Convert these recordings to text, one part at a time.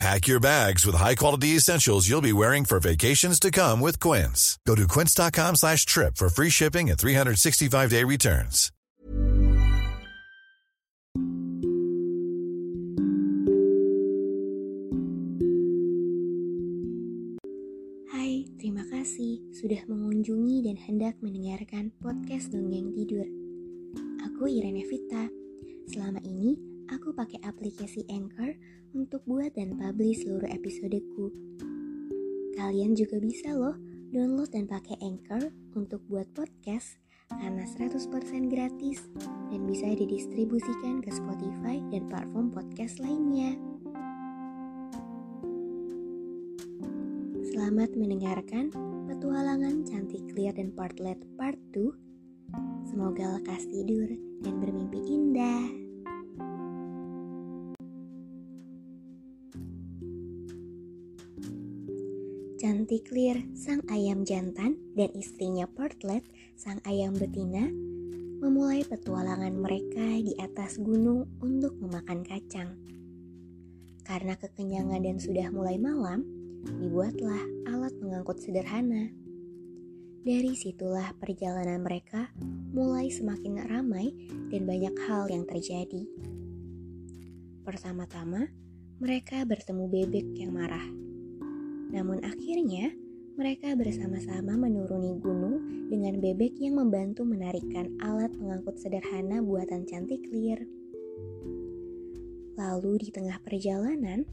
Pack your bags with high-quality essentials you'll be wearing for vacations to come with Quince. Go to quince.com slash trip for free shipping and 365-day returns. Hai, terima kasih sudah mengunjungi dan hendak mendengarkan podcast Dongeng Tidur. Aku Irene Vita. Selama ini, aku pakai aplikasi Anchor untuk buat dan publish seluruh episodeku. Kalian juga bisa loh download dan pakai Anchor untuk buat podcast karena 100% gratis dan bisa didistribusikan ke Spotify dan platform podcast lainnya. Selamat mendengarkan petualangan cantik clear dan partlet part 2. Semoga lekas tidur dan bermimpi indah. Cantik clear sang ayam jantan dan istrinya Portlet, sang ayam betina, memulai petualangan mereka di atas gunung untuk memakan kacang. Karena kekenyangan dan sudah mulai malam, dibuatlah alat pengangkut sederhana. Dari situlah perjalanan mereka mulai semakin ramai dan banyak hal yang terjadi. Pertama-tama, mereka bertemu bebek yang marah. Namun akhirnya, mereka bersama-sama menuruni gunung dengan bebek yang membantu menarikkan alat pengangkut sederhana buatan cantik clear. Lalu di tengah perjalanan,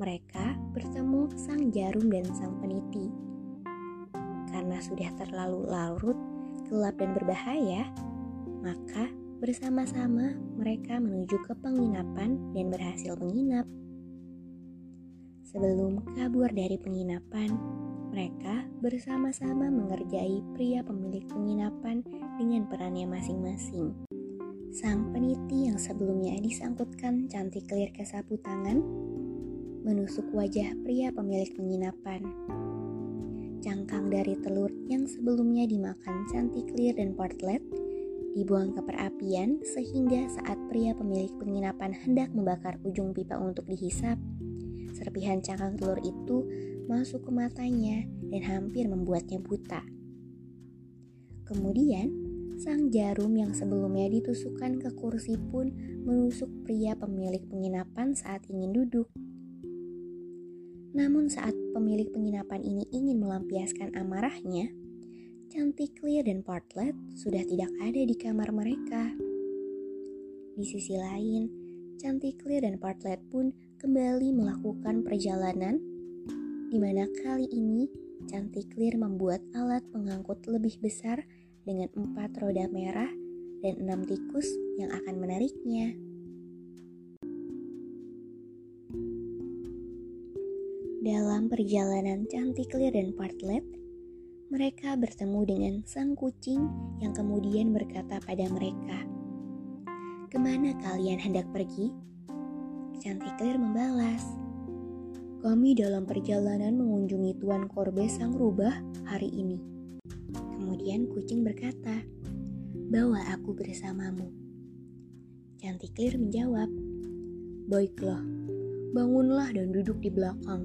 mereka bertemu sang jarum dan sang peniti. Karena sudah terlalu larut, gelap dan berbahaya, maka bersama-sama mereka menuju ke penginapan dan berhasil menginap. Sebelum kabur dari penginapan, mereka bersama-sama mengerjai pria pemilik penginapan dengan perannya masing-masing. Sang peniti yang sebelumnya disangkutkan cantik clear ke sapu tangan, menusuk wajah pria pemilik penginapan. Cangkang dari telur yang sebelumnya dimakan cantik clear dan portlet dibuang ke perapian sehingga saat pria pemilik penginapan hendak membakar ujung pipa untuk dihisap, serpihan cangkang telur itu masuk ke matanya dan hampir membuatnya buta. Kemudian, sang jarum yang sebelumnya ditusukkan ke kursi pun menusuk pria pemilik penginapan saat ingin duduk. Namun saat pemilik penginapan ini ingin melampiaskan amarahnya, Cantik Clear dan Partlet sudah tidak ada di kamar mereka. Di sisi lain, Cantik Clear dan Partlet pun kembali melakukan perjalanan di mana kali ini Cantik Clear membuat alat pengangkut lebih besar dengan empat roda merah dan enam tikus yang akan menariknya. Dalam perjalanan Cantik Clear dan Partlet, mereka bertemu dengan sang kucing yang kemudian berkata pada mereka, Ke mana kalian hendak pergi? Chanticleer membalas, Kami dalam perjalanan mengunjungi Tuan Korbes sang rubah hari ini. Kemudian kucing berkata, Bawa aku bersamamu. Cantik Chanticleer menjawab, Baiklah, bangunlah dan duduk di belakang.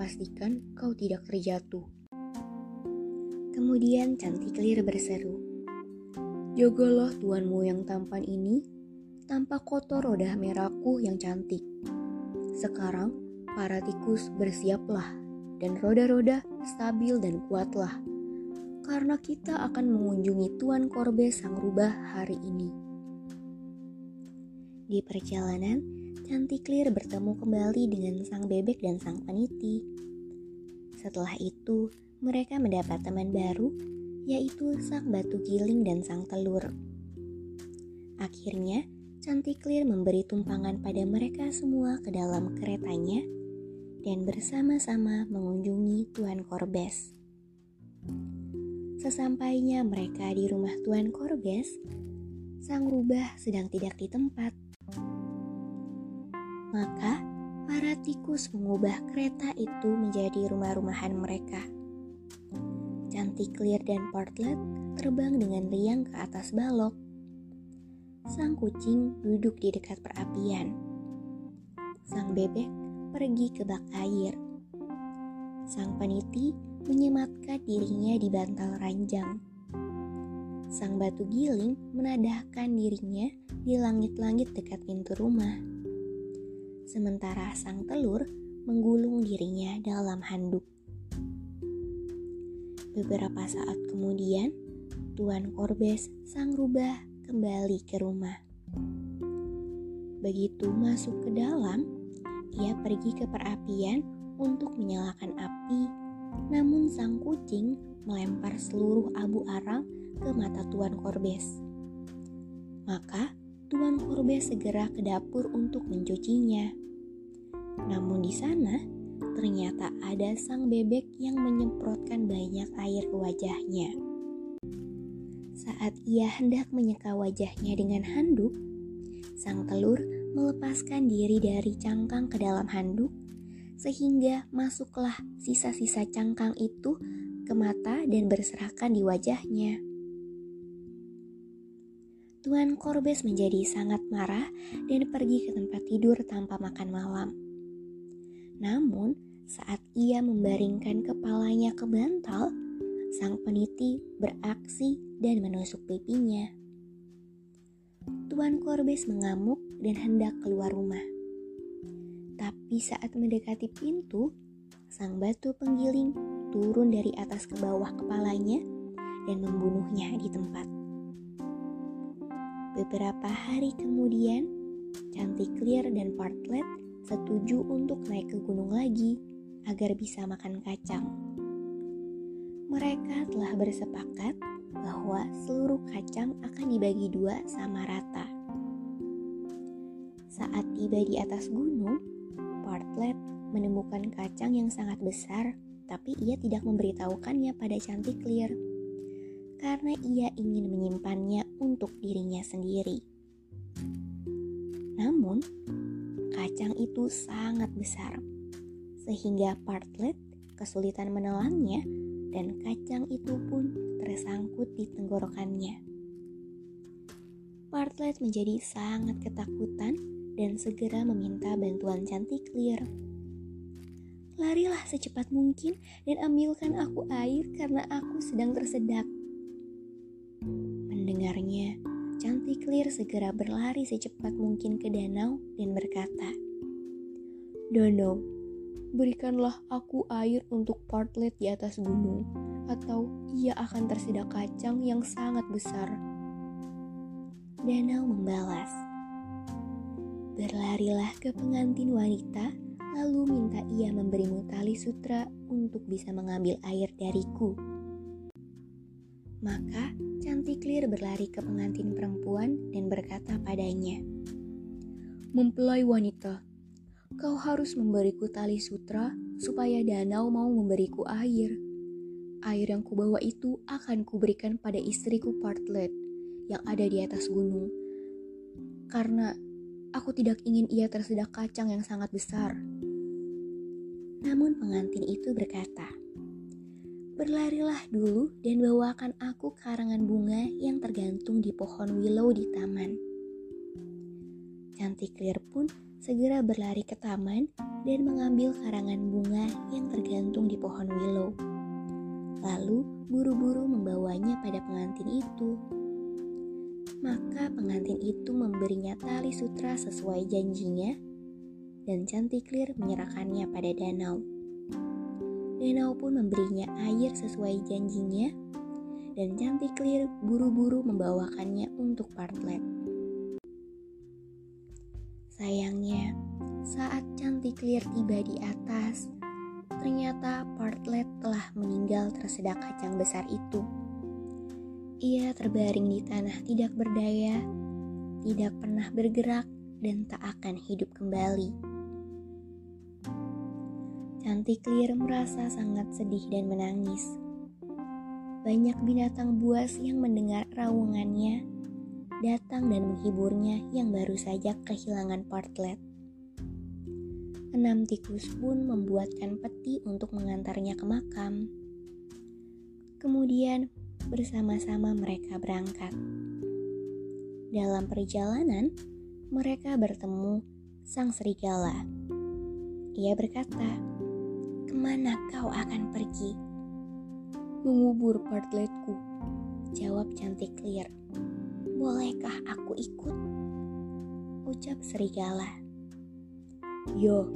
Pastikan kau tidak terjatuh. Kemudian Cantik Lir berseru, Jagalah tuanmu yang tampan ini, tanpa kotor roda merahku yang cantik. Sekarang, para tikus bersiaplah, dan roda-roda stabil dan kuatlah, karena kita akan mengunjungi Tuan Korbe Sang Rubah hari ini. Di perjalanan, Cantik Lir bertemu kembali dengan sang bebek dan sang peniti. Setelah itu, mereka mendapat teman baru, yaitu sang batu giling dan sang telur. Akhirnya, Cantiklir memberi tumpangan pada mereka semua ke dalam keretanya dan bersama-sama mengunjungi Tuan Korbes. Sesampainya mereka di rumah Tuan Korbes, sang rubah sedang tidak di tempat. Maka para tikus mengubah kereta itu menjadi rumah-rumahan mereka. Cantik Clear dan Portlet terbang dengan riang ke atas balok. Sang kucing duduk di dekat perapian. Sang bebek pergi ke bak air. Sang peniti menyematkan dirinya di bantal ranjang. Sang batu giling menadahkan dirinya di langit-langit dekat pintu rumah. Sementara sang telur menggulung dirinya dalam handuk. Beberapa saat kemudian, Tuan Korbes sang rubah kembali ke rumah. Begitu masuk ke dalam, ia pergi ke perapian untuk menyalakan api, namun sang kucing melempar seluruh abu arang ke mata Tuan Korbes. Maka Tuan Korbes segera ke dapur untuk mencucinya. Namun di sana ternyata ada sang bebek yang menyemprotkan banyak air ke wajahnya. Saat ia hendak menyeka wajahnya dengan handuk, sang telur melepaskan diri dari cangkang ke dalam handuk, sehingga masuklah sisa-sisa cangkang itu ke mata dan berserakan di wajahnya. Tuan Korbes menjadi sangat marah dan pergi ke tempat tidur tanpa makan malam. Namun, saat ia membaringkan kepalanya ke bantal, sang peniti beraksi dan menusuk pipinya. Tuan Korbes mengamuk dan hendak keluar rumah. Tapi saat mendekati pintu, sang batu penggiling turun dari atas ke bawah kepalanya dan membunuhnya di tempat. Beberapa hari kemudian, Cantik Clear dan Partlet setuju untuk naik ke gunung lagi agar bisa makan kacang mereka telah bersepakat bahwa seluruh kacang akan dibagi dua sama rata. Saat tiba di atas gunung, Bartlett menemukan kacang yang sangat besar, tapi ia tidak memberitahukannya pada Cantik Clear karena ia ingin menyimpannya untuk dirinya sendiri. Namun, kacang itu sangat besar, sehingga Bartlett kesulitan menelannya dan kacang itu pun tersangkut di tenggorokannya. Partlet menjadi sangat ketakutan dan segera meminta bantuan cantik clear. Larilah secepat mungkin dan ambilkan aku air karena aku sedang tersedak. Mendengarnya, Cantik Clear segera berlari secepat mungkin ke danau dan berkata, Danau, berikanlah aku air untuk partlet di atas gunung, atau ia akan tersedak kacang yang sangat besar. Danau membalas, Berlarilah ke pengantin wanita, lalu minta ia memberimu tali sutra untuk bisa mengambil air dariku. Maka Cantik Lir berlari ke pengantin perempuan dan berkata padanya, Mempelai wanita, Kau harus memberiku tali sutra supaya danau mau memberiku air. Air yang kubawa itu akan kuberikan pada istriku Partlet yang ada di atas gunung. Karena aku tidak ingin ia tersedak kacang yang sangat besar. Namun pengantin itu berkata, Berlarilah dulu dan bawakan aku karangan bunga yang tergantung di pohon willow di taman. Cantik Clear pun segera berlari ke taman dan mengambil karangan bunga yang tergantung di pohon willow. Lalu buru-buru membawanya pada pengantin itu. Maka pengantin itu memberinya tali sutra sesuai janjinya dan Cantik Clear menyerahkannya pada danau. Danau pun memberinya air sesuai janjinya dan Cantik Clear buru-buru membawakannya untuk Partlet. Sayangnya, saat Cantik Clear tiba di atas, ternyata Partlet telah meninggal tersedak kacang besar itu. Ia terbaring di tanah tidak berdaya, tidak pernah bergerak, dan tak akan hidup kembali. Cantik Clear merasa sangat sedih dan menangis. Banyak binatang buas yang mendengar raungannya datang dan menghiburnya yang baru saja kehilangan partlet. Enam tikus pun membuatkan peti untuk mengantarnya ke makam. Kemudian bersama-sama mereka berangkat. Dalam perjalanan, mereka bertemu sang serigala. Ia berkata, "Ke mana kau akan pergi?" Mengubur partletku, jawab cantik clear. Bolehkah aku ikut? Ucap serigala. Yo,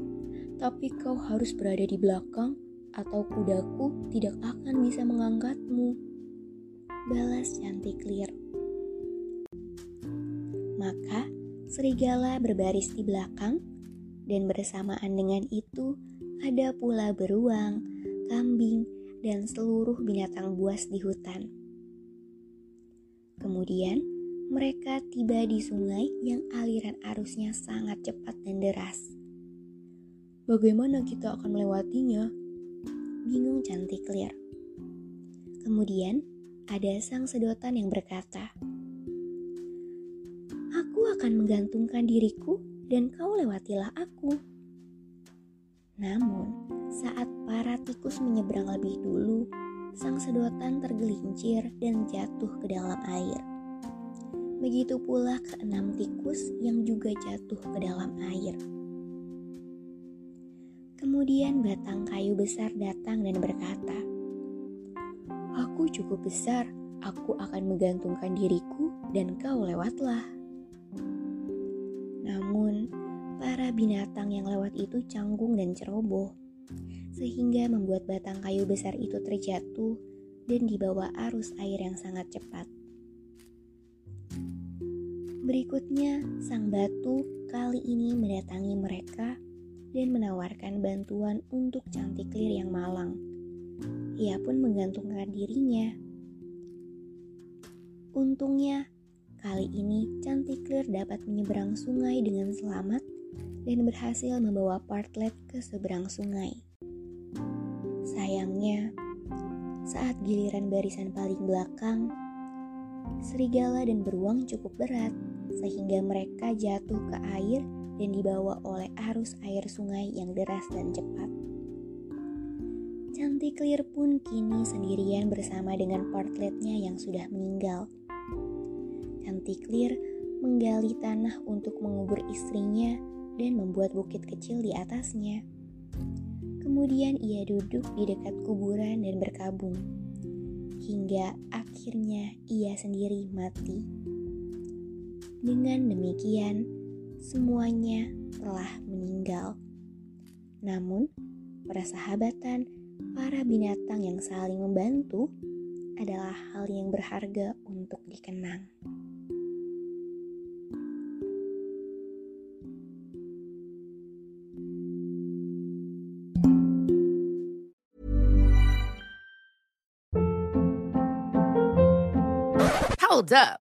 tapi kau harus berada di belakang atau kudaku tidak akan bisa mengangkatmu. Balas cantik clear. Maka serigala berbaris di belakang dan bersamaan dengan itu ada pula beruang, kambing, dan seluruh binatang buas di hutan. Kemudian mereka tiba di sungai yang aliran arusnya sangat cepat dan deras. Bagaimana kita akan melewatinya? Bingung cantik clear. Kemudian ada sang sedotan yang berkata, Aku akan menggantungkan diriku dan kau lewatilah aku. Namun, saat para tikus menyeberang lebih dulu, sang sedotan tergelincir dan jatuh ke dalam air. Begitu pula keenam tikus yang juga jatuh ke dalam air. Kemudian batang kayu besar datang dan berkata, Aku cukup besar, aku akan menggantungkan diriku dan kau lewatlah. Namun, para binatang yang lewat itu canggung dan ceroboh, sehingga membuat batang kayu besar itu terjatuh dan dibawa arus air yang sangat cepat. Berikutnya, sang batu kali ini mendatangi mereka dan menawarkan bantuan untuk cantik lir yang malang. Ia pun menggantungkan dirinya. Untungnya, Kali ini Cantiklir dapat menyeberang sungai dengan selamat dan berhasil membawa Partlet ke seberang sungai. Sayangnya, saat giliran barisan paling belakang, serigala dan beruang cukup berat sehingga mereka jatuh ke air dan dibawa oleh arus air sungai yang deras dan cepat. Cantiklir pun kini sendirian bersama dengan partletnya yang sudah meninggal. Cantiklir menggali tanah untuk mengubur istrinya dan membuat bukit kecil di atasnya. Kemudian ia duduk di dekat kuburan dan berkabung, hingga akhirnya ia sendiri mati. Dengan demikian, semuanya telah meninggal. Namun, persahabatan para binatang yang saling membantu adalah hal yang berharga untuk dikenang. Hold up.